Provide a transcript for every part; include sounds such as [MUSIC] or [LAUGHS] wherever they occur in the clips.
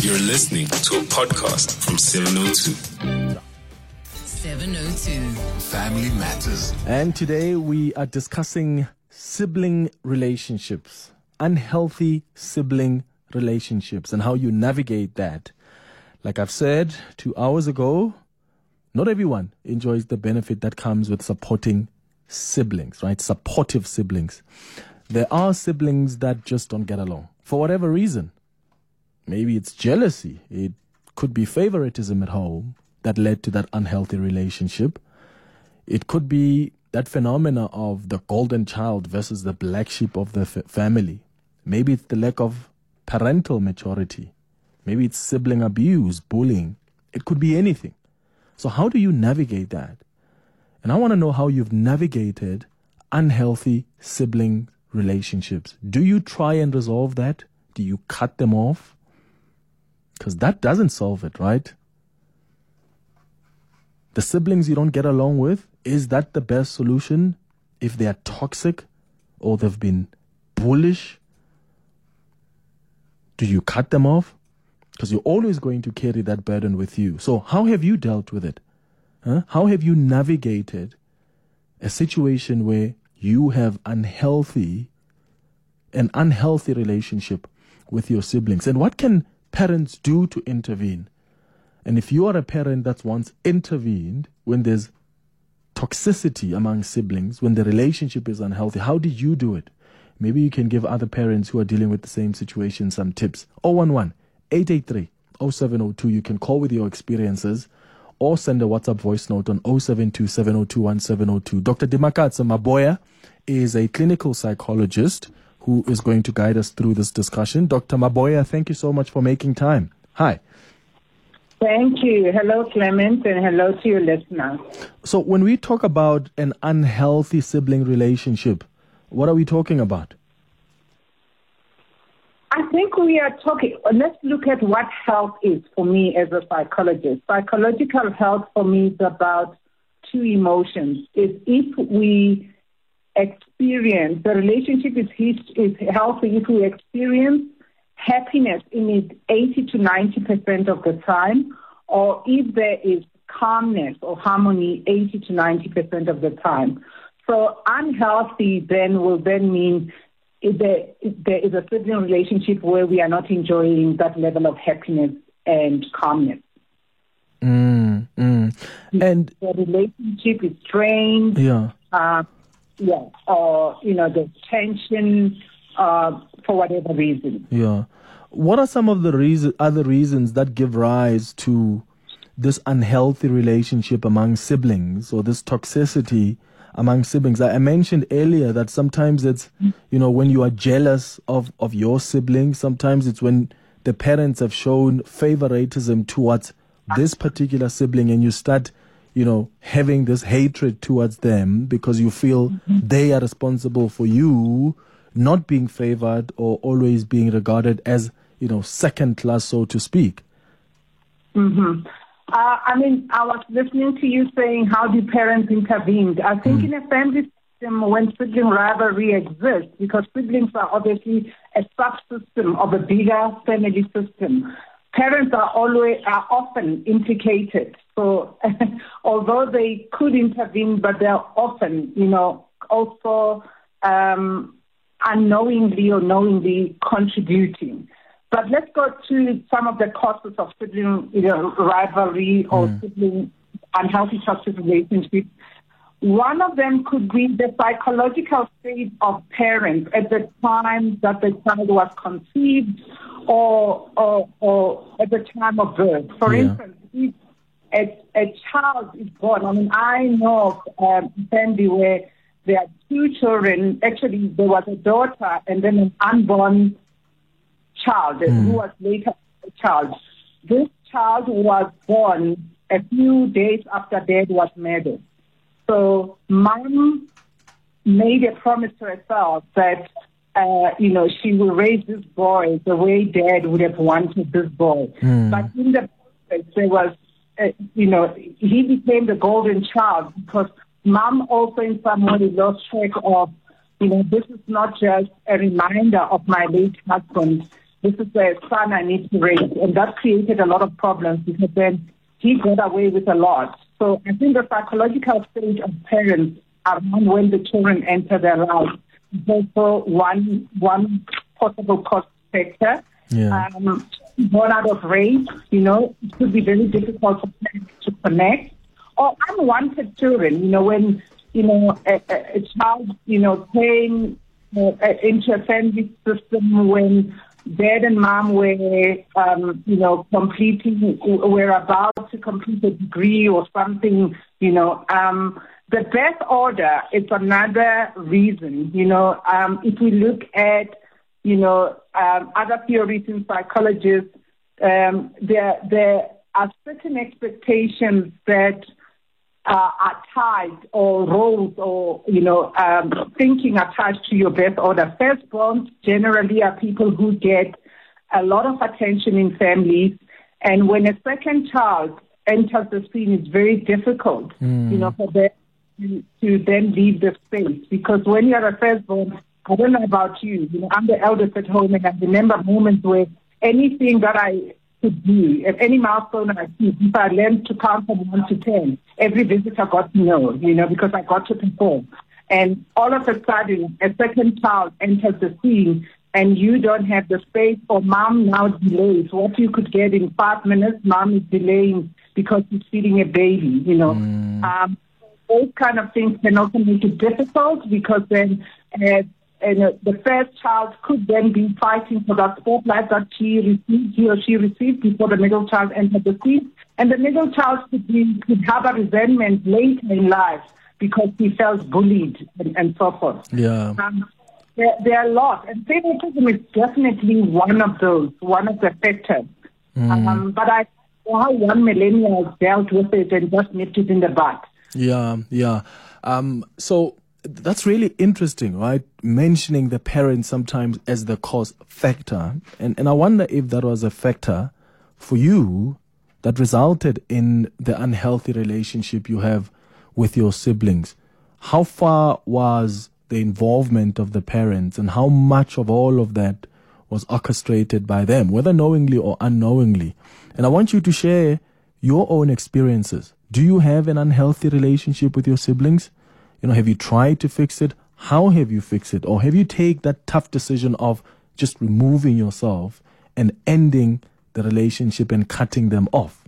You're listening to a podcast from 702. 702. Family Matters. And today we are discussing sibling relationships, unhealthy sibling relationships, and how you navigate that. Like I've said two hours ago, not everyone enjoys the benefit that comes with supporting siblings, right? Supportive siblings. There are siblings that just don't get along for whatever reason. Maybe it's jealousy. It could be favoritism at home that led to that unhealthy relationship. It could be that phenomena of the golden child versus the black sheep of the f- family. Maybe it's the lack of parental maturity. Maybe it's sibling abuse, bullying. It could be anything. So, how do you navigate that? And I want to know how you've navigated unhealthy sibling relationships. Do you try and resolve that? Do you cut them off? Because that doesn't solve it, right? The siblings you don't get along with, is that the best solution if they are toxic or they've been bullish? Do you cut them off? Because you're always going to carry that burden with you. So, how have you dealt with it? Huh? How have you navigated a situation where you have unhealthy, an unhealthy relationship with your siblings? And what can parents do to intervene? And if you are a parent that's once intervened when there's toxicity among siblings, when the relationship is unhealthy, how did you do it? Maybe you can give other parents who are dealing with the same situation some tips. 011 883 0702. You can call with your experiences or send a WhatsApp voice note on 072 Dr. Dimakatso Maboea is a clinical psychologist who is going to guide us through this discussion. Dr. Maboea, thank you so much for making time. Hi. Thank you. Hello, Clement, and hello to your listeners. So, when we talk about an unhealthy sibling relationship, what are we talking about? I think we are talking, let's look at what health is for me as a psychologist. Psychological health for me is about two emotions. Is if we experience, the relationship is, is healthy if we experience happiness in it 80 to 90% of the time, or if there is calmness or harmony 80 to 90% of the time. So unhealthy then will then mean there, there is a certain relationship where we are not enjoying that level of happiness and calmness. Mm, mm. And the relationship is strained. Yeah. Uh, yeah. Or, you know, the tension uh, for whatever reason. Yeah. What are some of the reason, other reasons that give rise to this unhealthy relationship among siblings or this toxicity among siblings. I, mentioned earlier that sometimes it's, you know, when you are jealous of, of your siblings, sometimes it's when the parents have shown favoritism towards this particular sibling and you start, you know, having this hatred towards them because you feel mm-hmm. they are responsible for you not being favored or always being regarded as, you know, second class, so to speak. Mm-hmm. Uh, I mean, I was listening to you saying how do parents intervene. I think mm. in a family system, when sibling rivalry exists, because siblings are obviously a subsystem of a bigger family system, parents are always are often implicated. So, [LAUGHS] although they could intervene, but they're often, you know, also um, unknowingly or knowingly contributing. But let's go to some of the causes of sibling you know, rivalry or mm. sibling unhealthy toxic relationships. One of them could be the psychological state of parents at the time that the child was conceived or, or, or at the time of birth. For yeah. instance, if a, a child is born, I mean, I know of um, family where there are two children. Actually, there was a daughter and then an unborn child mm. who was later a child. This child was born a few days after dad was murdered. So mom made a promise to herself that, uh, you know, she will raise this boy the way dad would have wanted this boy. Mm. But in the process, there was, uh, you know, he became the golden child because mom also in some way lost track of, you know, this is not just a reminder of my late husband this is the son I need to raise. And that created a lot of problems because then he got away with a lot. So I think the psychological stage of parents around when the children enter their life also one, one possible cause factor. Yeah. Um, born out of rape, you know, it could be very difficult for parents to connect. Or unwanted children, you know, when, you know, a, a, a child, you know, came uh, into a family system when dad and mom were, um, you know, completing, were about to complete a degree or something, you know, um, the birth order is another reason, you know, um, if we look at, you know, um, other theories in psychologists, um, there, there are certain expectations that uh, are tied or roles or, you know, um, thinking attached to your birth order. Firstborns generally are people who get a lot of attention in families. And when a second child enters the scene, it's very difficult, Mm. you know, for them to, to then leave the space. Because when you're a firstborn, I don't know about you, you know, I'm the eldest at home and I remember moments where anything that I could do, if any milestone I achieved, if I learned to count from one to ten, every visitor got to know, you know, because I got to perform. And all of a sudden, a second child enters the scene and you don't have the space or mom now delays. What you could get in five minutes, mom is delaying because she's feeding a baby, you know. Um, those kind of things can also make it difficult because then uh, and uh, the first child could then be fighting for that spotlight that she received, he or she received before the middle child entered the scene. And the middle child could, be, could have a resentment later in life because he felt bullied and, and so forth. Yeah. Um, there, there are a lot, and favoritism is definitely one of those, one of the factors. Um, but I know how one millennial dealt with it and just nipped it in the bud. Yeah, yeah. Um, so that's really interesting, right? Mentioning the parents sometimes as the cause factor. And, and I wonder if that was a factor for you that resulted in the unhealthy relationship you have with your siblings. How far was the involvement of the parents and how much of all of that was orchestrated by them, whether knowingly or unknowingly? And I want you to share your own experiences. Do you have an unhealthy relationship with your siblings? You know, have you tried to fix it? How have you fixed it? Or have you take that tough decision of just removing yourself and ending the relationship and cutting them off?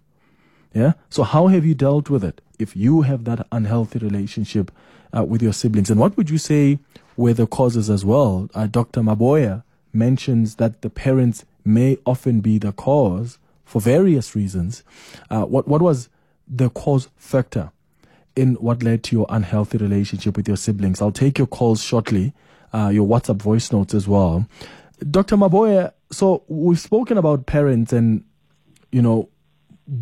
Yeah. So how have you dealt with it? If you have that unhealthy relationship uh, with your siblings, and what would you say were the causes as well? Uh, Dr. Maboea mentions that the parents may often be the cause for various reasons. Uh, what what was the cause factor in what led to your unhealthy relationship with your siblings? I'll take your calls shortly, uh, your WhatsApp voice notes as well. Dr. Maboea, so we've spoken about parents and you know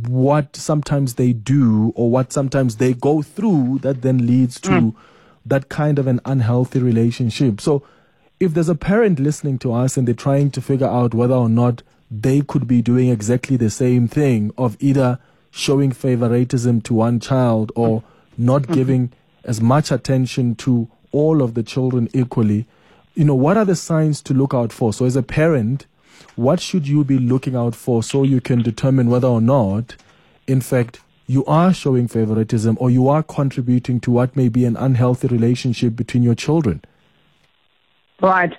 what sometimes they do or what sometimes they go through that then leads to that kind of an unhealthy relationship. So if there's a parent listening to us and they're trying to figure out whether or not they could be doing exactly the same thing of either showing favoritism to one child or not giving as much attention to all of the children equally, you know, what are the signs to look out for? So as a parent, what should you be looking out for so you can determine whether or not, in fact, you are showing favoritism or you are contributing to what may be an unhealthy relationship between your children? Right.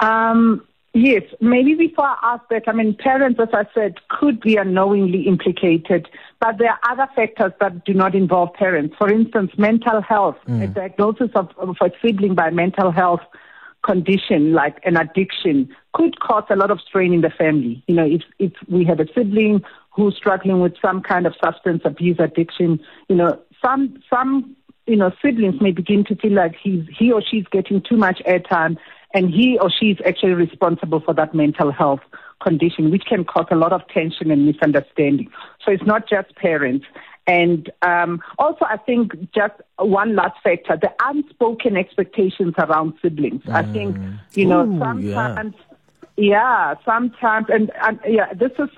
Um, yes, maybe before I ask that, I mean, parents, as I said, could be unknowingly implicated, but there are other factors that do not involve parents. For instance, mental health, a mm. diagnosis of, of a sibling by mental health condition like an addiction could cause a lot of strain in the family. You know, if, if we have a sibling who's struggling with some kind of substance abuse addiction, you know, some, some, you know, siblings may begin to feel like he's, he or she's getting too much airtime and he or she is actually responsible for that mental health condition, which can cause a lot of tension and misunderstanding. So it's not just parents. And um, also, I think just one last factor: the unspoken expectations around siblings. I think you know Ooh, yeah. sometimes, yeah, sometimes, and, and yeah, this is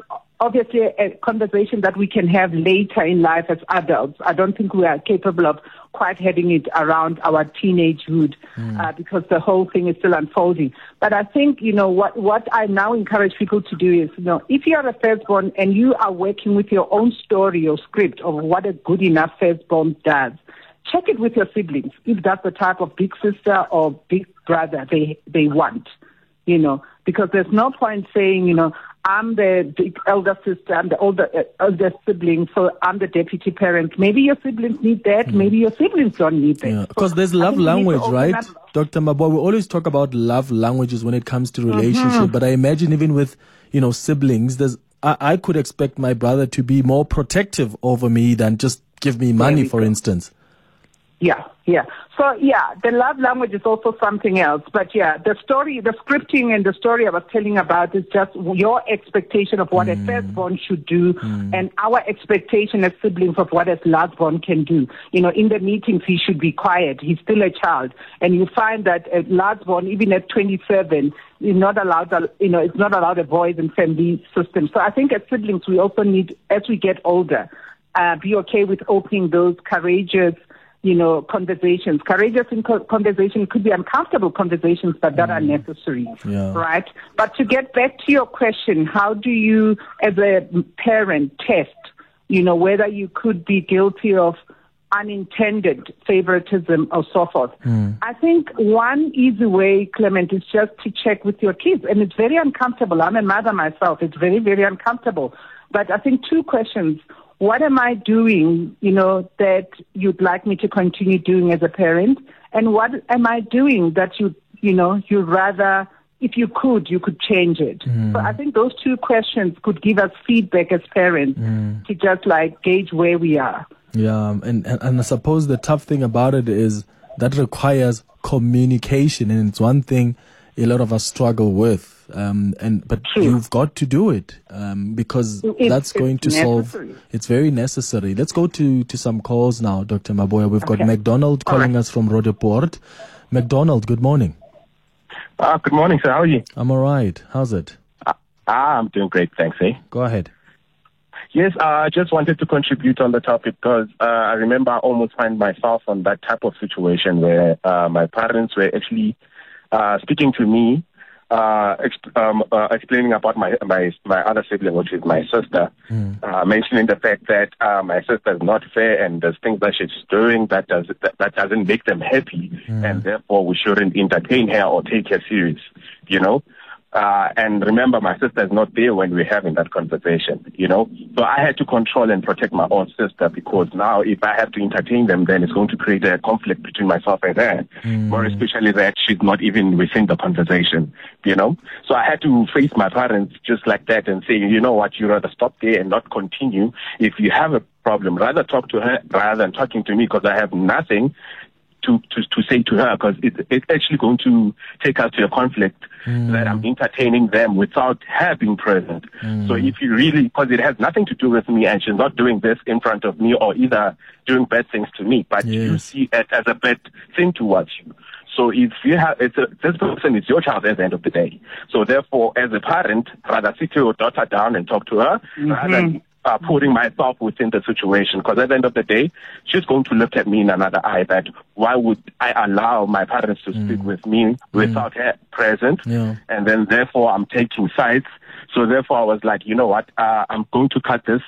obviously a conversation that we can have later in life as adults. I don't think we are capable of quite having it around our teenagehood mm. uh, because the whole thing is still unfolding. But I think, you know, what, what I now encourage people to do is, you know, if you are a firstborn and you are working with your own story or script of what a good enough firstborn does, check it with your siblings if that's the type of big sister or big brother they, they want, you know, because there's no point saying, you know, I'm the, the elder sister, I'm the older uh, elder sibling, so I'm the deputy parent. Maybe your siblings need that, mm. maybe your siblings don't need that. Because so there's love language, right? Dr. Maboea, we always talk about love languages when it comes to relationship, mm-hmm. but I imagine even with, you know, siblings, there's I, I could expect my brother to be more protective over me than just give me money, for go. instance. Yeah, yeah. So yeah, the love language is also something else. But yeah, the story, the scripting and the story I was telling about is just your expectation of what mm. a firstborn should do mm. and our expectation as siblings of what a lastborn can do. You know, in the meetings he should be quiet. He's still a child. And you find that a lastborn, even at 27, is not allowed, you know, it's not allowed a voice in family system. So I think as siblings we also need, as we get older, uh, be okay with opening those courageous you know, conversations. Courageous in co- conversation could be uncomfortable conversations, but that mm. are necessary, yeah. right? But to get back to your question, how do you, as a parent, test, you know, whether you could be guilty of unintended favoritism or so forth. Mm. I think one easy way, Clement, is just to check with your kids. And it's very uncomfortable. I'm a mother myself. It's very, very uncomfortable. But I think two questions what am I doing, you know, that you'd like me to continue doing as a parent? And what am I doing that you, you know, you'd rather, if you could, you could change it? Mm. So I think those two questions could give us feedback as parents mm. to just like gauge where we are. Yeah. And, and, and I suppose the tough thing about it is that requires communication. And it's one thing a lot of us struggle with um, and but True. you've got to do it um, because it's, that's going to necessary. solve. It's very necessary. Let's go to to some calls now, Dr. Maboea. We've got McDonald calling right. us from Roodepoort. McDonald, good morning. Uh, good morning, sir. How are you? I'm all right. How's it? Uh, I'm doing great, thanks. Eh? Go ahead. Yes, uh, I just wanted to contribute on the topic because uh, I remember I almost find myself on that type of situation where uh, my parents were actually uh, speaking to me uh, exp- um, uh, explaining about my, my my other sibling, which is my sister, mm. uh, mentioning the fact that uh, my sister is not fair and there's things that she's doing that does that, that doesn't make them happy, mm. and therefore we shouldn't entertain her or take her serious. You know, uh, and remember, my sister is not there when we're having that conversation, you know? So I had to control and protect my own sister because now if I have to entertain them, then it's going to create a conflict between myself and her. Mm. More especially that she's not even within the conversation, you know? So I had to face my parents just like that and say, you know what, you rather stop there and not continue. If you have a problem, rather talk to her rather than talking to me because I have nothing to, to, to say to her because it, it's actually going to take us to a conflict mm. that I'm entertaining them without her being present. Mm. So if you really, because it has nothing to do with me and she's not doing this in front of me or either doing bad things to me, but yes. you see it as a bad thing towards you. So if you have, it's a, this person is your child at the end of the day. So therefore, as a parent, rather sit your daughter down and talk to her mm-hmm. rather than uh, putting myself within the situation. Because at the end of the day, she's going to look at me in another eye that why would I allow my parents to speak mm. with me mm. without mm. her present? Yeah. And then therefore I'm taking sides. So therefore I was like, you know what, uh, I'm going to cut this.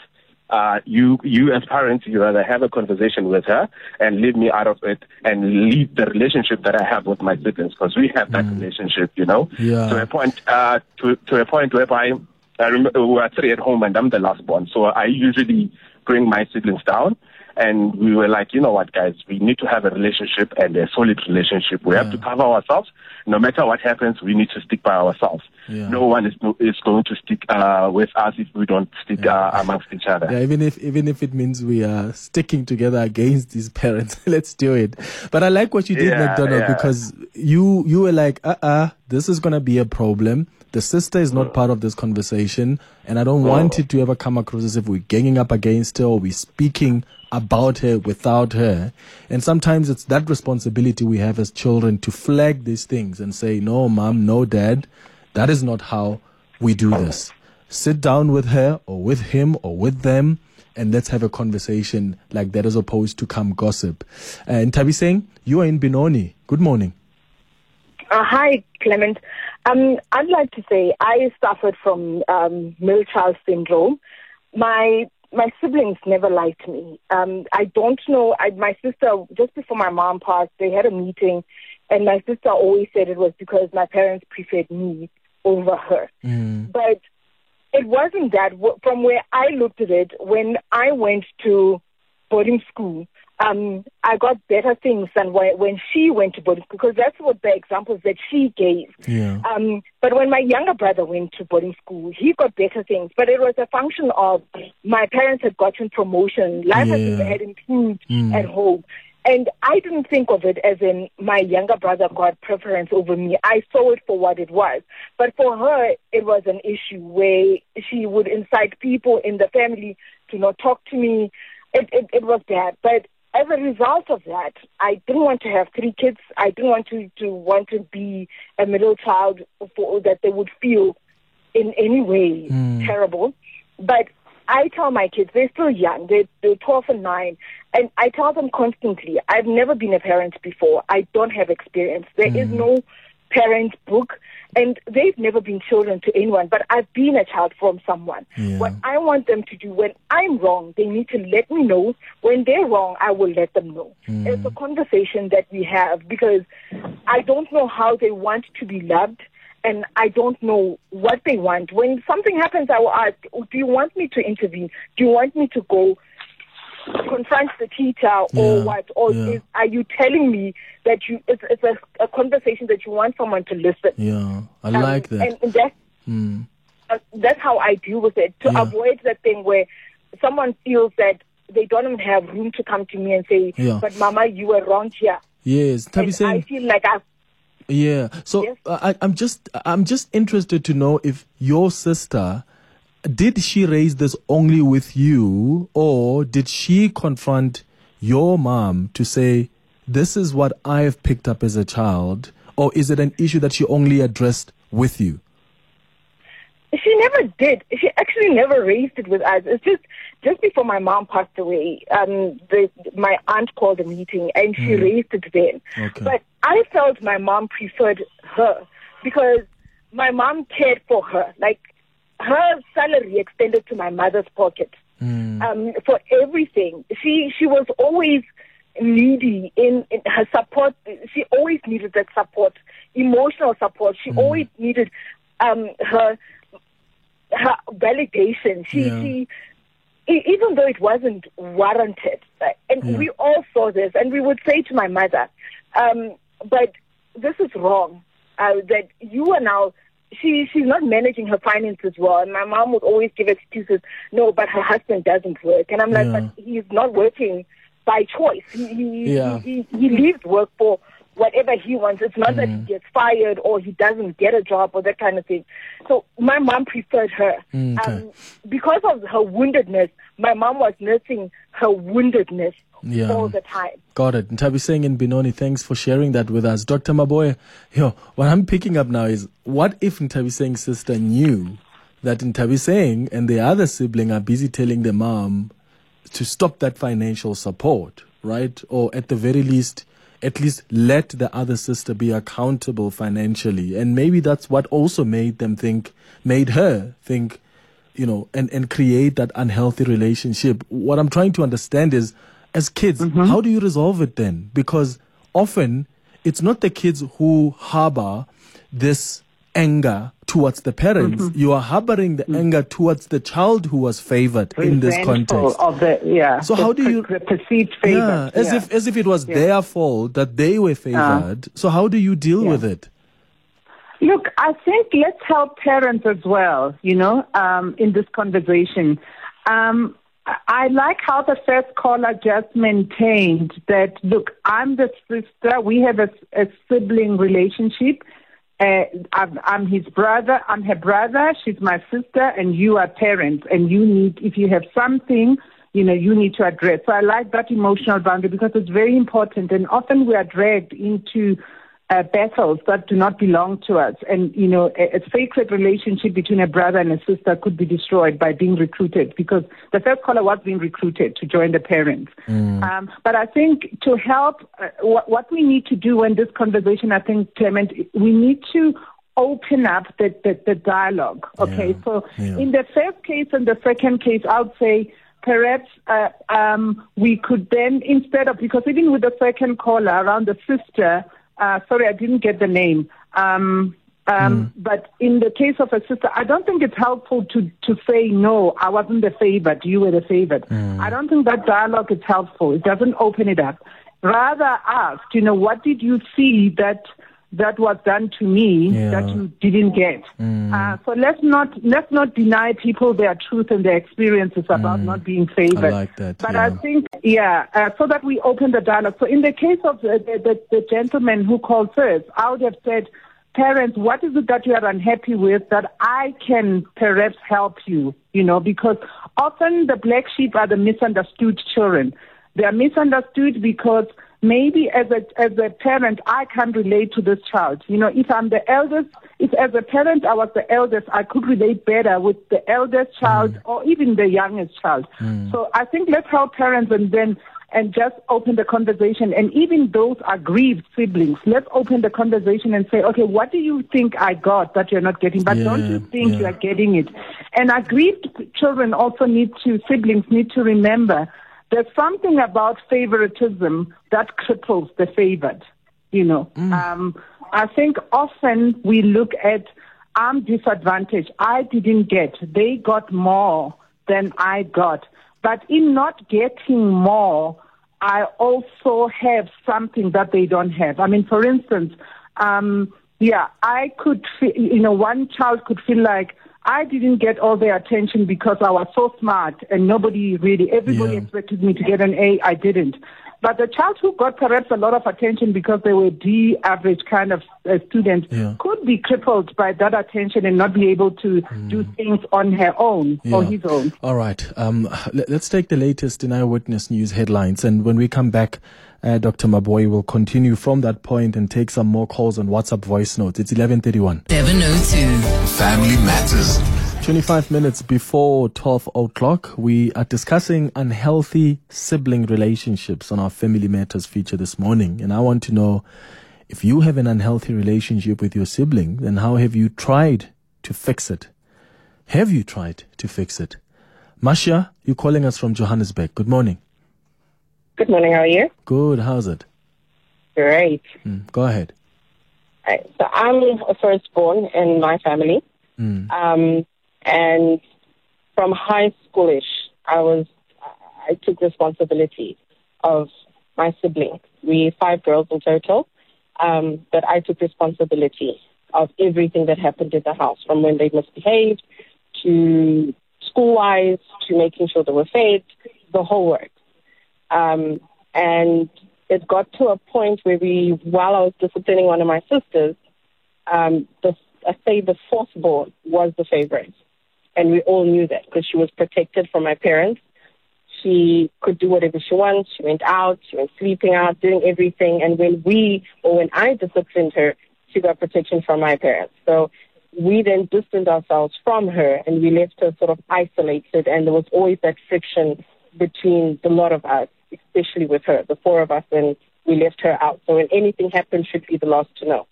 Uh, you, you as parents, you rather have a conversation with her and leave me out of it and leave the relationship that I have with my siblings because we have that mm. relationship, you know, yeah. to a point, uh, to, to a point whereby I remember we were three at home and I'm the last born. So I usually bring my siblings down and we were like, you know what, guys, we need to have a relationship and a solid relationship. We yeah. have to cover ourselves. No matter what happens, we need to stick by ourselves. Yeah. No one is is going to stick uh, with us if we don't stick yeah. uh, amongst each other. Yeah, even if even if it means we are sticking together against these parents, [LAUGHS] let's do it. But I like what you did, McDonald, because you you were like, uh, uh-uh, uh this is gonna be a problem the sister is not part of this conversation, and I don't want it to ever come across as if we're ganging up against her or we're speaking about her without her. And sometimes it's that responsibility we have as children to flag these things and say, no, mom, no, dad, that is not how we do this. sit down with her or with him or with them and let's have a conversation like that as opposed to come gossip. And Ntabiseng, you are in Benoni. Good morning. Uh, hi, Clement. Um, I'd like to say I suffered from um, child syndrome. My my siblings never liked me. Um, I don't know. I, my sister, just before my mom passed, they had a meeting, and my sister always said it was because my parents preferred me over her. Mm. But it wasn't that. From where I looked at it, when I went to boarding school, um, I got better things than when she went to boarding school because that's what the examples that she gave. Yeah. Um, but when my younger brother went to boarding school, he got better things. But it was a function of my parents had gotten promotion, life Yeah. had, had improved Mm. at home. And I didn't think of it as in my younger brother got preference over me. I saw it for what it was. But for her, it was an issue where she would incite people in the family to not talk to me. It, it, it was bad. But as a result of that, I didn't want to have three kids. I didn't want to, to want to be a middle child for, that they would feel in any way Mm. terrible. But I tell my kids, they're still young, they're, they're 12 and 9, and I tell them constantly, I've never been a parent before. I don't have experience. There is no parent book, and they've never been children to anyone, but I've been a child from someone. Yeah. What I want them to do when I'm wrong, they need to let me know. When they're wrong, I will let them know. Hmm. It's a conversation that we have because I don't know how they want to be loved and I don't know what they want. When something happens, I will ask, oh, Do you want me to intervene? Do you want me to go confront the teacher or Yeah, what? Or yeah. is, are you telling me that you it's, it's a, a conversation that you want someone to listen? Yeah. I Um, like that. And, that's, Mm. uh, that's how I deal with it to Yeah. avoid that thing where someone feels that they don't even have room to come to me and say, Yeah. "But Mama, you were wrong here." Yes. Tabi And I feel like I Yeah. So Yes. uh, I, I'm just I'm just interested to know if your sister did she raise this only with you or did she confront your mom to say this is what I've picked up as a child or is it an issue that she only addressed with you? She never did. She actually never raised it with us. It's just just before my mom passed away, um, the, my aunt called a meeting and she raised it then. Okay. But I felt my mom preferred her because my mom cared for her. Like her salary extended to my mother's pocket Mm. um, for everything. She she was always needy in, in her support. She always needed that support, emotional support. She always needed um, her her validation. She Yeah. she even though it wasn't warranted, uh, and Yeah. we all saw this, and we would say to my mother, um, "But this is wrong. Uh, that you are now." She she's not managing her finances well, and my mom would always give excuses. No, but her husband doesn't work, and I'm like, Yeah. but he's not working by choice. He he, Yeah. he, he he leaves work for whatever he wants. It's not that he gets fired or he doesn't get a job or that kind of thing. So my mom preferred her. Mm, okay. Um, because of her woundedness, my mom was nursing her woundedness Yeah. all the time. Got it. Ntabiseng in Benoni, thanks for sharing that with us. Dr. Maboea, yo, what I'm picking up now is what if Ntabiseng's sister knew that Ntabi Singh and the other sibling are busy telling the mom to stop that financial support, right? Or at the very least, at least let the other sister be accountable financially. And maybe that's what also made them think, made her think, you know, and, and create that unhealthy relationship. What I'm trying to understand is, as kids, how do you resolve it then? Because often it's not the kids who harbor this anger towards the parents. You are harboring the anger towards the child who was favored in this context. Of the, yeah. So the how do you- the perceived favor? Yeah, as if as if it was their fault that they were favored. so how do you deal Yeah. with it? Look, I think let's help parents as well, you know, um, in this conversation. Um, I- like how the first caller just maintained that, look, I'm the sister, we have a, a sibling relationship. Uh, I'm, I'm his brother, I'm her brother, she's my sister, and you are parents, and you need, if you have something, you know, you need to address. So I like that emotional boundary because it's very important, and often we are dragged into uh, battles that do not belong to us. And, you know, a, a, sacred relationship between a brother and a sister could be destroyed by being recruited because the first caller was being recruited to join the parents. Mm. Um, but I think to help, uh, what, what we need to do in this conversation, I think, Clement, we need to open up the, the, the dialogue. Okay, yeah. so yeah. in the first case and the second case, I would say perhaps uh, um, we could then, instead of, because even with the second caller around the sister, uh, sorry, I didn't get the name. Um, um, mm. But in the case of a sister, I don't think it's helpful to, to say, no, I wasn't the favored, you were the favored. Mm. I don't think that dialogue is helpful. It doesn't open it up. Rather ask, you know, what did you see that that was done to me yeah. that you didn't get. Mm. Uh, so let's not let's not deny people their truth and their experiences about mm. not being favored. I like that. But yeah. I think yeah, uh, so that we open the dialogue. So in the case of the, the, the gentleman who called first, I would have said, parents, what is it that you are unhappy with that I can perhaps help you? You know, because often the black sheep are the misunderstood children. They are misunderstood because maybe as a as a parent I can relate to this child. You know, if I'm the eldest, if as a parent I was the eldest, I could relate better with the eldest child mm. or even the youngest child. Mm. So I think let's help parents and then and just open the conversation. And even those aggrieved siblings, let's open the conversation and say, okay, what do you think I got that you're not getting? But yeah, don't you think yeah. you are getting it? And aggrieved children also need to, siblings need to remember there's something about favoritism that cripples the favored. You know, mm. um, I think often we look at I'm disadvantaged. I didn't get. They got more than I got. But in not getting more, I also have something that they don't have. I mean, for instance, um, yeah, I could, feel, you know, one child could feel like I didn't get all the attention because I was so smart and nobody really, everybody yeah. expected me to get an A. I didn't. But the child who got perhaps a lot of attention because they were D average kind of uh, students yeah. could be crippled by that attention and not be able to mm. do things on her own yeah. or his own. All right. Um, let, us take the latest in Eyewitness News headlines. And when we come back, uh, Dr. Maboea will continue from that point and take some more calls on WhatsApp voice notes. It's 1131. 702. Family Matters. 25 minutes before 12 o'clock, we are discussing unhealthy sibling relationships on our Family Matters feature this morning. And I want to know if you have an unhealthy relationship with your sibling, then how have you tried to fix it? Have you tried to fix it? Masha, you're calling us from Johannesburg. Good morning. Good morning. How are you? Good. How's it? Great. Mm, go ahead. Right, so I'm a firstborn in my family. Mm. Um, and from high schoolish, I was I took responsibility of my siblings. We five girls in total, um, but I took responsibility of everything that happened in the house, from when they misbehaved to school-wise to making sure they were fed, the whole works. Um, and it got to a point where we, while I was disciplining one of my sisters, um, the, I say the fourth born was the favorite. And we all knew that because she was protected from my parents. She could do whatever she wants. She went out, she went sleeping out, doing everything. And when we, or when I disciplined her, she got protection from my parents. So we then distanced ourselves from her and we left her sort of isolated. And there was always that friction between the lot of us especially with her, the four of us, and we left her out. So when anything happened, she'd be the last to know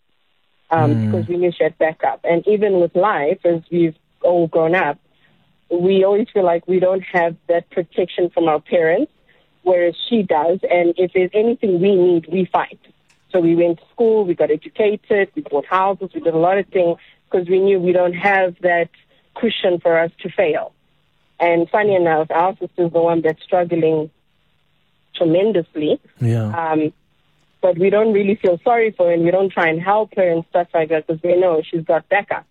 um, mm. because we knew she had backup. And even with life, as we've all grown up, we always feel like we don't have that protection from our parents, whereas she does. And if there's anything we need, we fight. So we went to school, we got educated, we bought houses, we did a lot of things because we knew we don't have that cushion for us to fail. And funny enough, our sister's the one that's struggling tremendously. Yeah. Um, but we don't really feel sorry for her and we don't try and help her and stuff like that because we know she's got backup.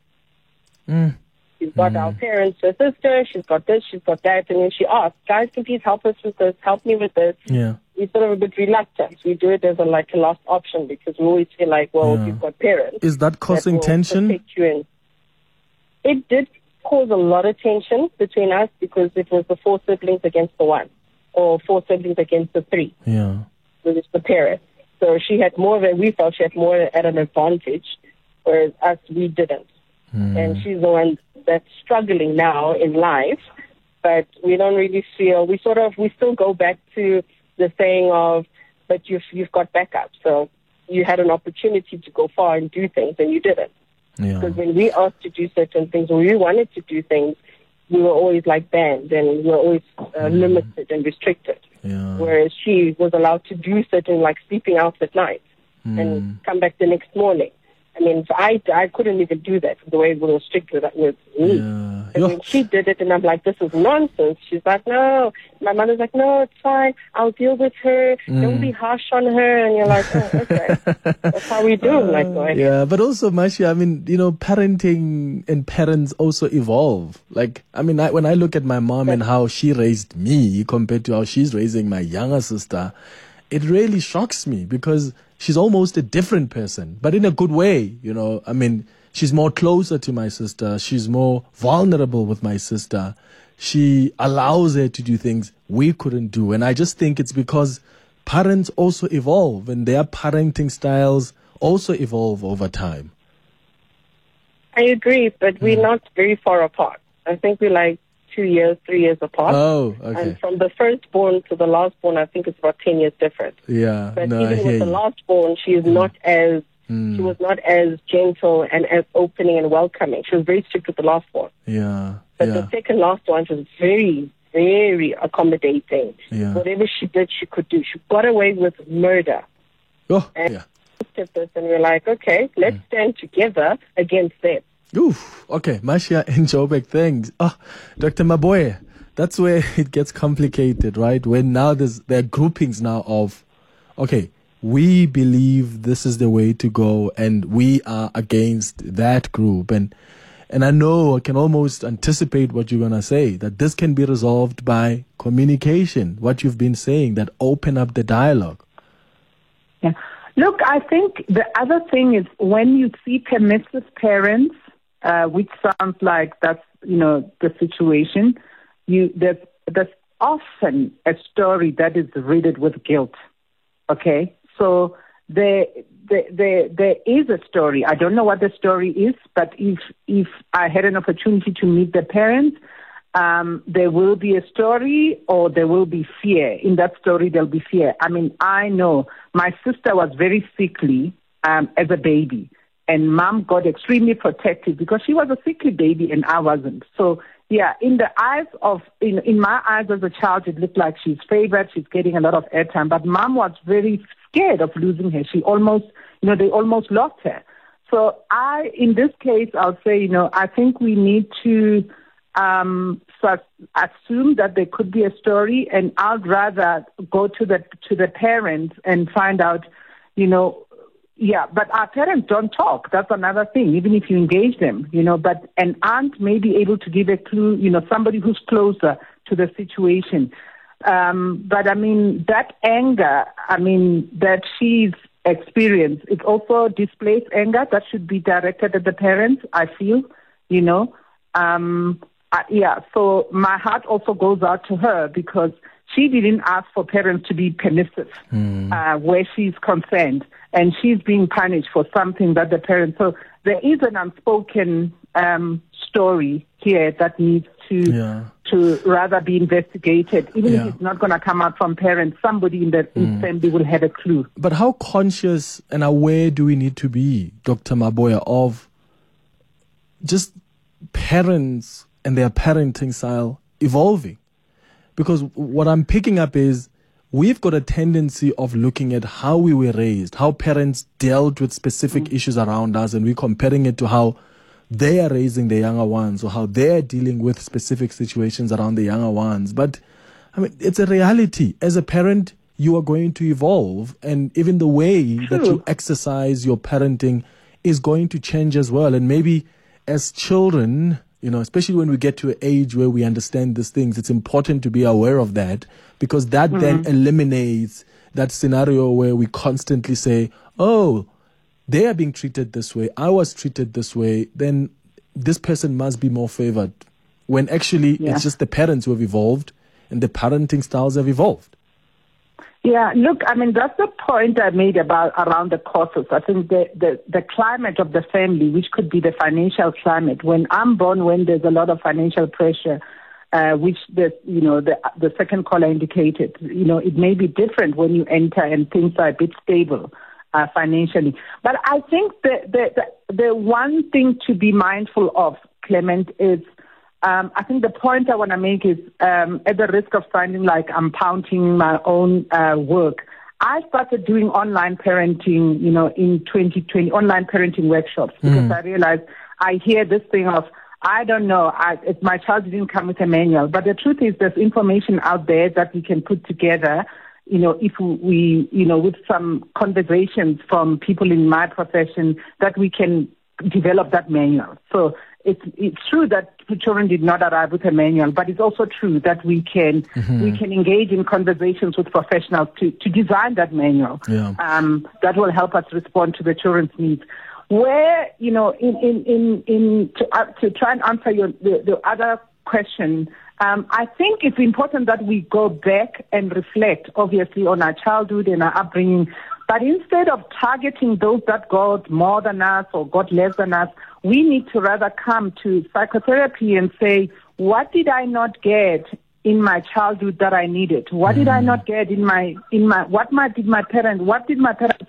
Mm. She's got mm. our parents, her sister, she's got this, she's got that. And then she asks, guys, can please help us with this, help me with this. Yeah. We sort of a bit reluctant. We do it as a like a last option because we always feel like, well, yeah. you've got parents. Is that causing that tension? It did cause a lot of tension between us because it was the four siblings against the one or four siblings against the three. Yeah. Which is the parents. So she had more than we felt she had more at an advantage, whereas us we didn't. Mm. And she's the one that's struggling now in life, but we don't really feel we sort of we still go back to the saying of, but you've you've got backup. So you had an opportunity to go far and do things, and you didn't. Yeah. Because when we asked to do certain things, or we wanted to do things, we were always like banned and we were always uh, mm. limited and restricted. Yeah. Whereas she was allowed to do certain, like sleeping out at night mm. and come back the next morning. I mean, I, I couldn't even do that the way we were strict with, with me. Yeah. And she did it, and I'm like, this is nonsense. She's like, no. My mother's like, no, it's fine. I'll deal with her. Mm. Don't be harsh on her. And you're like, oh, okay. [LAUGHS] That's how we do. Uh, like, going. yeah, but also, Masha, I mean, you know, parenting and parents also evolve. Like, I mean, I, when I look at my mom and how she raised me compared to how she's raising my younger sister, it really shocks me because she's almost a different person, but in a good way. You know, I mean, she's more closer to my sister. She's more vulnerable with my sister. She allows her to do things we couldn't do. And I just think it's because parents also evolve and their parenting styles also evolve over time. I agree, but we're mm. not very far apart. I think we're like two years, three years apart. Oh, okay. And from the firstborn to the lastborn, I think it's about 10 years different. Yeah. But no, even with the lastborn, she is mm. not as, mm. she was not as gentle and as opening and welcoming. She was very strict with the last one. Yeah. But yeah. the second last one, she was very, very accommodating. Yeah. Whatever she did, she could do. She got away with murder. Oh, and yeah. This and we're like, okay, let's mm. stand together against them. Oof. Okay, Masha [LAUGHS] and Joburg, thanks. Ah, oh, Dr. Maboea, that's where [LAUGHS] it gets complicated, right? When now there's there are groupings now of, okay, we believe this is the way to go, and we are against that group, and and I know I can almost anticipate what you're gonna say that this can be resolved by communication. What you've been saying that open up the dialogue. Yeah. Look, I think the other thing is when you see permissive parents uh, which sounds like that's you know the situation. You there's there's often a story that is riddled with guilt. Okay, so there, there, there, there is a story. I don't know what the story is, but if if I had an opportunity to meet the parents, um, there will be a story or there will be fear. In that story, there'll be fear. I mean, I know my sister was very sickly um, as a baby and mom got extremely protective because she was a sickly baby and I wasn't. So yeah, in the eyes of in in my eyes as a child, it looked like she's favored. She's getting a lot of airtime, but mom was very scared of losing her. She almost, you know, they almost lost her. So I, in this case, I'll say, you know, I think we need to um, assume that there could be a story, and I'd rather go to the to the parents and find out, you know, yeah, but our parents don't talk. That's another thing, even if you engage them, you know, but an aunt may be able to give a clue, you know, somebody who's closer to the situation. Um, but I mean, that anger, I mean, that she's experienced, it also displays anger that should be directed at the parents, I feel, you know. Um, uh, yeah, so my heart also goes out to her because she didn't ask for parents to be permissive mm. uh, where she's concerned, and she's being punished for something that the parents. So there is an unspoken um, story here that needs to yeah. to rather be investigated. Even yeah. if it's not going to come out from parents, somebody in the mm. family will have a clue. But how conscious and aware do we need to be, Dr. Maboea, of just parents and their parenting style evolving? Because what I'm picking up is we've got a tendency of looking at how we were raised, how parents dealt with specific mm-hmm. issues around us, and we're comparing it to how they are raising the younger ones or how they're dealing with specific situations around the younger ones. But I mean, it's a reality. As a parent, you are going to evolve, and even the way True. that you exercise your parenting is going to change as well. And maybe as children, you know, especially when we get to an age where we understand these things, it's important to be aware of that because that mm-hmm. then eliminates that scenario where we constantly say, oh, they are being treated this way, I was treated this way, then this person must be more favored. When actually yeah. it's just the parents who have evolved and the parenting styles have evolved. Yeah, look, I mean, that's the point I made about around the causes. I think the, the, the climate of the family, which could be the financial climate, when I'm born, when there's a lot of financial pressure, uh, which the, you know, the, the second caller indicated, you know, it may be different when you enter and things are a bit stable. Uh, financially, but I think the, the the the one thing to be mindful of, Clement, is um, I think the point I want to make is um, at the risk of sounding like I'm pounding my own uh, work. I started doing online parenting, you know, in 2020, online parenting workshops because mm. I realized I hear this thing of, I don't know, I, if my child didn't come with a manual. But the truth is there's information out there that we can put together, you know, if we, you know, with some conversations from people in my profession that we can develop that manual. So it's it's true that the children did not arrive with a manual, but it's also true that we can mm-hmm. we can engage in conversations with professionals to, to design that manual. Yeah. Um, that will help us respond to the children's needs. Where you know, in in in, in to, uh, to try and answer your the, the other question, um, I think it's important that we go back and reflect, obviously, on our childhood and our upbringing. But instead of targeting those that got more than us or got less than us, we need to rather come to psychotherapy and say, what did I not get in my childhood that I needed? What mm. did I mm. not get in my in my what my did my parents what did my parents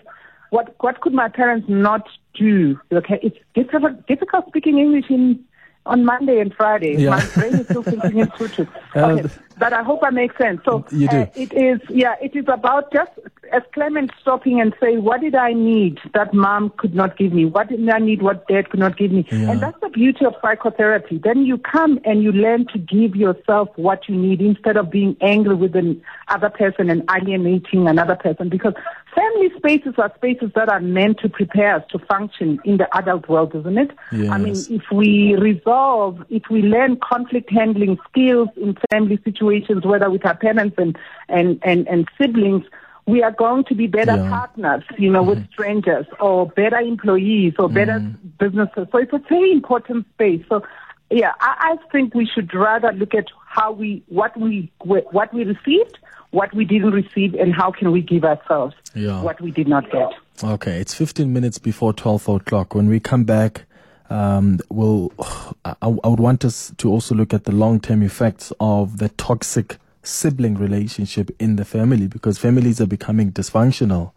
what what could my parents not do? Okay, it's difficult difficult speaking English in on Monday and Friday. Yeah. My brain is still thinking in Tutu. [LAUGHS] Okay. Uh, but I hope I make sense. So you do. Uh, it is, yeah, it is about just as Clement stopping and say, what did I need that mom could not give me? What did I need what dad could not give me? Yeah. And that's the beauty of psychotherapy. Then you come and you learn to give yourself what you need instead of being angry with the other person and alienating another person because family spaces are spaces that are meant to prepare us to function in the adult world, isn't it? Yes. I mean, if we resolve, if we learn conflict handling skills in family situations, whether with our parents and, and, and, and siblings, we are going to be better yeah. partners, you know, mm-hmm. with strangers or better employees or better mm-hmm. businesses. So it's a very important space. So yeah, I, I think we should rather look at how we, what we, what we received, what we didn't receive, and how can we give ourselves yeah. what we did not get. Okay, it's 15 minutes before 12 o'clock. When we come back, um, we'll, I, I would want us to also look at the long-term effects of the toxic sibling relationship in the family because families are becoming dysfunctional.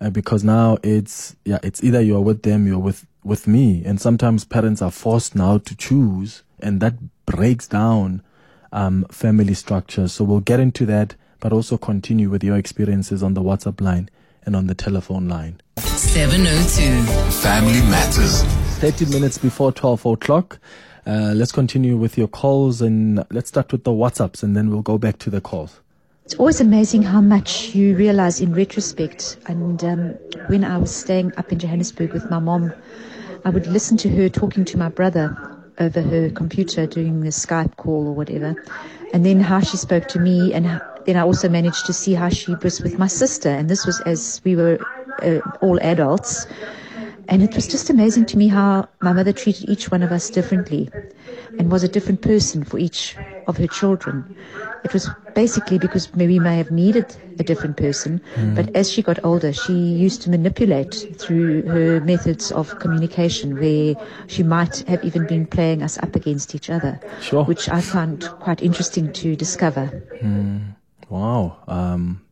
Uh, because now it's yeah it's either you're with them you're with with me. And sometimes parents are forced now to choose and that breaks down um, family structures so we'll get into that but also continue with your experiences on the whatsapp line and on the telephone line. 702 family matters 30 minutes before 12 o'clock uh, let's continue with your calls and let's start with the WhatsApps and then we'll go back to the calls. It's always amazing how much you realize in retrospect. And um, when I was staying up in Johannesburg with my mom, I would listen to her talking to my brother over her computer doing the Skype call or whatever. And then how she spoke to me. And then I also managed to see how she was with my sister. And this was as we were uh, all adults. And it was just amazing to me how my mother treated each one of us differently and was a different person for each of her children. It was basically because maybe may have needed a different person, mm. but as she got older, she used to manipulate through her methods of communication where she might have even been playing us up against each other, sure. which I found quite interesting to discover. Mm. Wow. Um,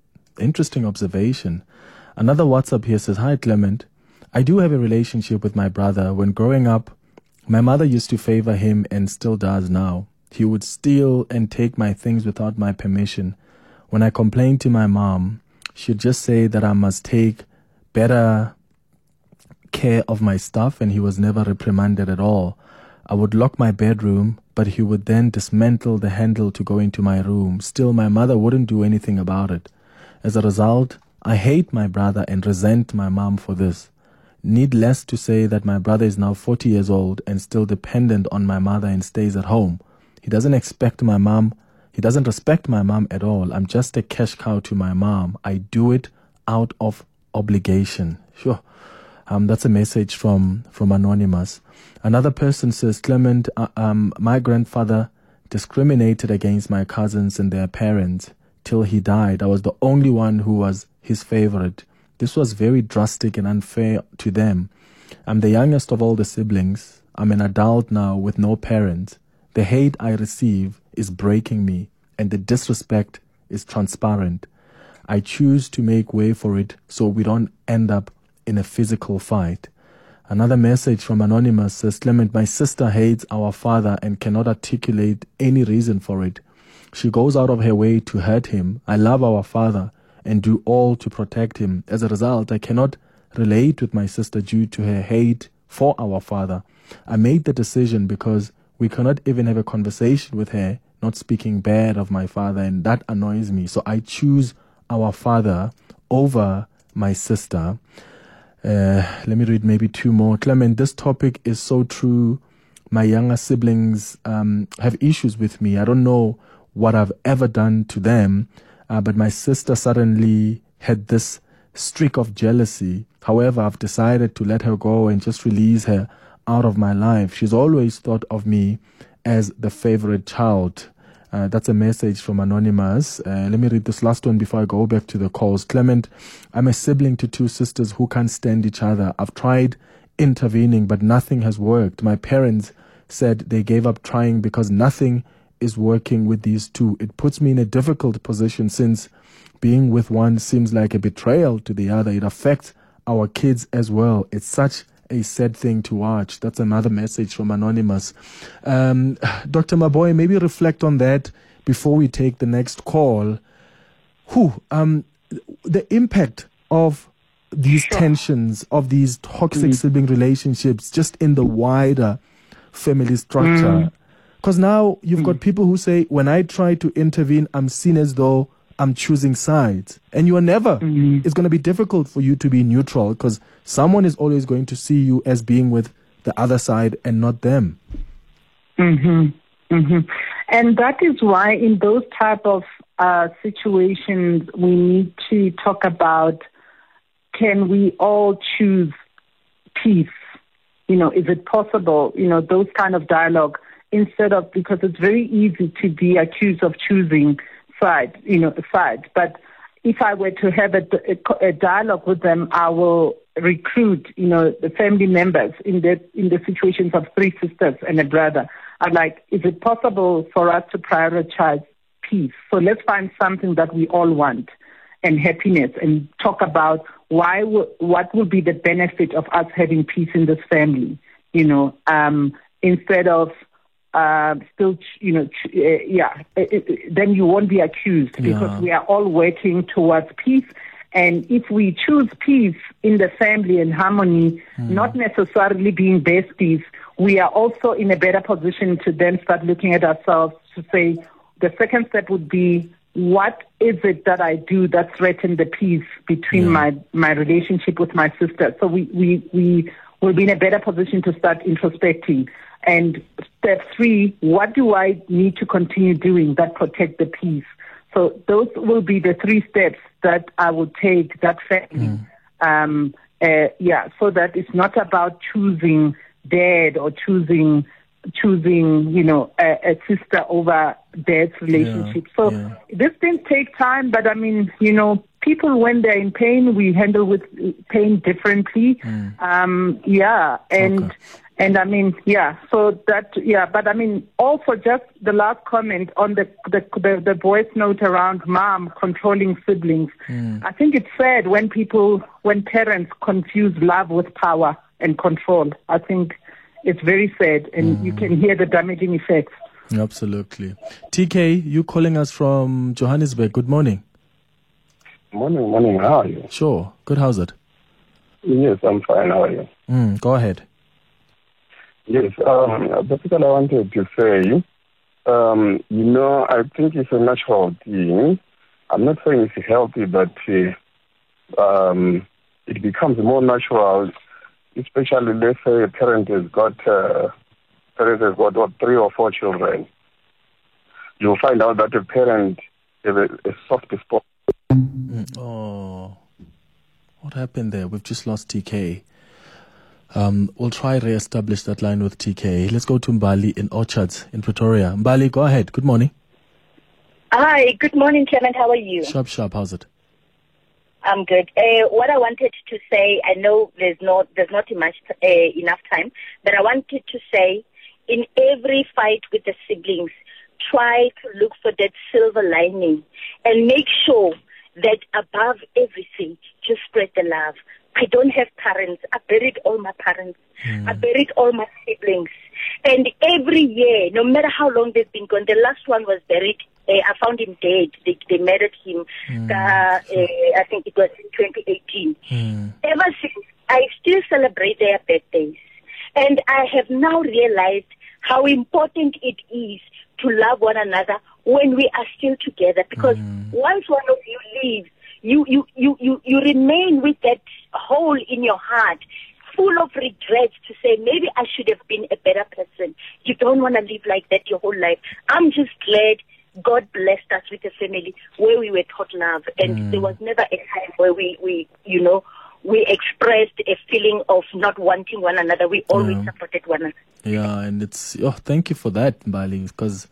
interesting observation. Another WhatsApp here says, Hi, Clement. I do have a relationship with my brother. When growing up, my mother used to favor him and still does now. He would steal and take my things without my permission. When I complained to my mom, she'd just say that I must take better care of my stuff and he was never reprimanded at all. I would lock my bedroom, but he would then dismantle the handle to go into my room. Still, my mother wouldn't do anything about it. As a result, I hate my brother and resent my mom for this. Needless to say that my brother is now 40 years old and still dependent on my mother and stays at home. He doesn't expect my mom, he doesn't respect my mom at all. I'm just a cash cow to my mom. I do it out of obligation. Sure. Um, that's a message from, from Anonymous. Another person says, Clement, uh, um, my grandfather discriminated against my cousins and their parents till he died. I was the only one who was his favorite. This was very drastic and unfair to them. I'm the youngest of all the siblings. I'm an adult now with no parents. The hate I receive is breaking me, and the disrespect is transparent. I choose to make way for it so we don't end up in a physical fight. Another message from Anonymous says Clement, my sister hates our father and cannot articulate any reason for it. She goes out of her way to hurt him. I love our father and do all to protect him. As a result, I cannot relate with my sister due to her hate for our father. I made the decision because we cannot even have a conversation with her, not speaking bad of my father, and that annoys me. So I choose our father over my sister. Uh, let me read maybe two more. Clement, this topic is so true. My younger siblings um, have issues with me. I don't know what I've ever done to them, uh, but my sister suddenly had this streak of jealousy. However, I've decided to let her go and just release her out of my life. She's always thought of me as the favorite child. Uh, that's a message from Anonymous. Uh, let me read this last one before I go back to the calls. Clement, I'm a sibling to two sisters who can't stand each other. I've tried intervening, but nothing has worked. My parents said they gave up trying because nothing is working with these two. It puts me in a difficult position since being with one seems like a betrayal to the other. It affects our kids as well. It's such a sad thing to watch. That's another message from Anonymous. Um, [SIGHS] Dr. Maboea, maybe reflect on that before we take the next call. Who, um, the impact of these sure. tensions, of these toxic mm. sibling relationships, just in the wider family structure. Because mm. now you've mm. got people who say, when I try to intervene, I'm seen as though I'm choosing sides. And you are never. Mm-hmm. It's going to be difficult for you to be neutral because someone is always going to see you as being with the other side and not them. hmm hmm And that is why in those type of uh, situations, we need to talk about can we all choose peace? You know, is it possible? You know, those kind of dialogue instead of because it's very easy to be accused of choosing side, you know, side. But if I were to have a, a, dialogue with them, I will recruit, you know, the family members in the in the situations of three sisters and a brother. I'm like, is it possible for us to prioritize peace? So let's find something that we all want and happiness, and talk about why what will be the benefit of us having peace in this family. You know, um, instead of uh, still, you know, uh, yeah, it, it, then you won't be accused because yeah. we are all working towards peace. And if we choose peace in the family and harmony, mm. not necessarily being besties, we are also in a better position to then start looking at ourselves to say, the second step would be, what is it that I do that threatens the peace between yeah. my, my relationship with my sister? So we, we, we will be in a better position to start introspecting. And step three, what do I need to continue doing that protect the peace? So those will be the three steps that I will take that family. Mm. Um, uh, yeah, so that it's not about choosing dad or choosing choosing, you know, a, a sister over dad's relationship. Yeah, so yeah. this things take time, but I mean, you know, people when they're in pain, we handle with pain differently. Mm. Um, yeah, and. Okay. And I mean, yeah, so that, yeah, but I mean, also just the last comment on the, the, the, the voice note around mom controlling siblings. Mm. I think it's sad when people, when parents confuse love with power and control. I think it's very sad and mm. you can hear the damaging effects. Absolutely. TK, you calling us from Johannesburg. Good morning. Morning, morning. How are you? Sure. Good. How's it? Yes, I'm fine. How are you? Mm, go ahead. Yes. Um, basically, I wanted to say, um, you know, I think it's a natural thing. I'm not saying it's healthy, but uh, um, it becomes more natural, especially let's say a parent has got, uh, parent has got what, three or four children. You'll find out that a parent has a, a soft spot. Mm, oh, what happened there? We've just lost TK. Um, we'll try re-establish that line with TK. Let's go to Mbali in Orchards in Pretoria. Mbali, go ahead. Good morning. Hi, good morning, Clement. How are you? Sharp, sharp. How's it? I'm good. Uh, what I wanted to say, I know there's not there's not much uh, enough time, but I wanted to say, in every fight with the siblings, try to look for that silver lining and make sure that above everything, just spread the love. I don't have parents. I buried all my parents. Mm. I buried all my siblings. And every year, no matter how long they've been gone, the last one was buried. Uh, I found him dead. They, they murdered him. Mm. Uh, uh, I think it was in 2018. Mm. Ever since, I still celebrate their birthdays. And I have now realized how important it is to love one another when we are still together. Because mm. once one of you leaves, you, you, you, you, you remain with that hole in your heart full of regrets to say maybe I should have been a better person. You don't want to live like that your whole life. I'm just glad God blessed us with a family where we were taught love and mm. there was never a time where we, we you know, we expressed a feeling of not wanting one another. We always yeah. supported one another. Yeah, and it's oh, thank you for that, Mbali, because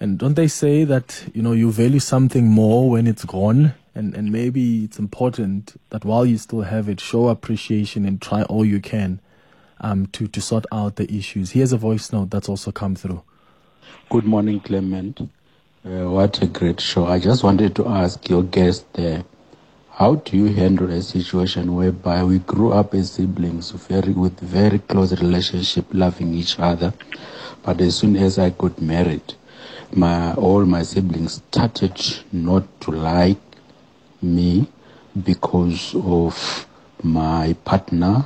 and don't they say that you know you value something more when it's gone, and and maybe it's important that while you still have it, show appreciation and try all you can, um, to to sort out the issues. Here's a voice note that's also come through. Good morning, Clement. Uh, what a great show! I just wanted to ask your guest there how do you handle a situation whereby we grew up as siblings very with very close relationship, loving each other, but as soon as I got married, my all my siblings started not to like me because of my partner,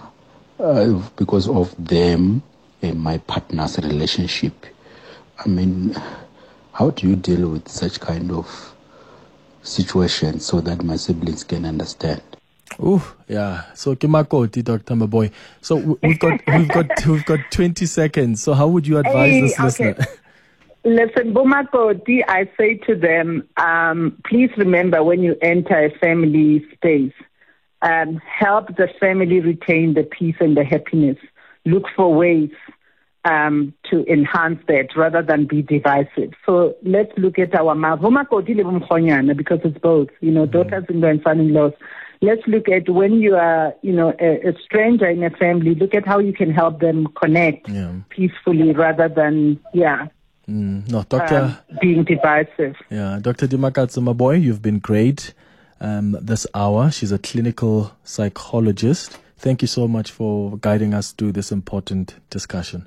uh, because of them and my partner's relationship. I mean, how do you deal with such kind of situation so that my siblings can understand. Oh yeah. So Kimakoti, Dr. Maboea. So we've got we've got we've got 20 seconds. So how would you advise hey, this okay. listener? [LAUGHS] Listen, Bumakoti, I say to them, um, please remember when you enter a family space, um, help the family retain the peace and the happiness. Look for ways um, to enhance that rather than be divisive. So let's look at our because it's both, you know, mm-hmm. daughters-in-law and son-in-laws. Let's look at when you are, you know, a, a, stranger in a family, look at how you can help them connect yeah. peacefully rather than, yeah. Mm, no, Doctor. Um, being divisive. Yeah, Dr. Dimakatso, my boy, you've been great um, this hour. She's a clinical psychologist. Thank you so much for guiding us through this important discussion.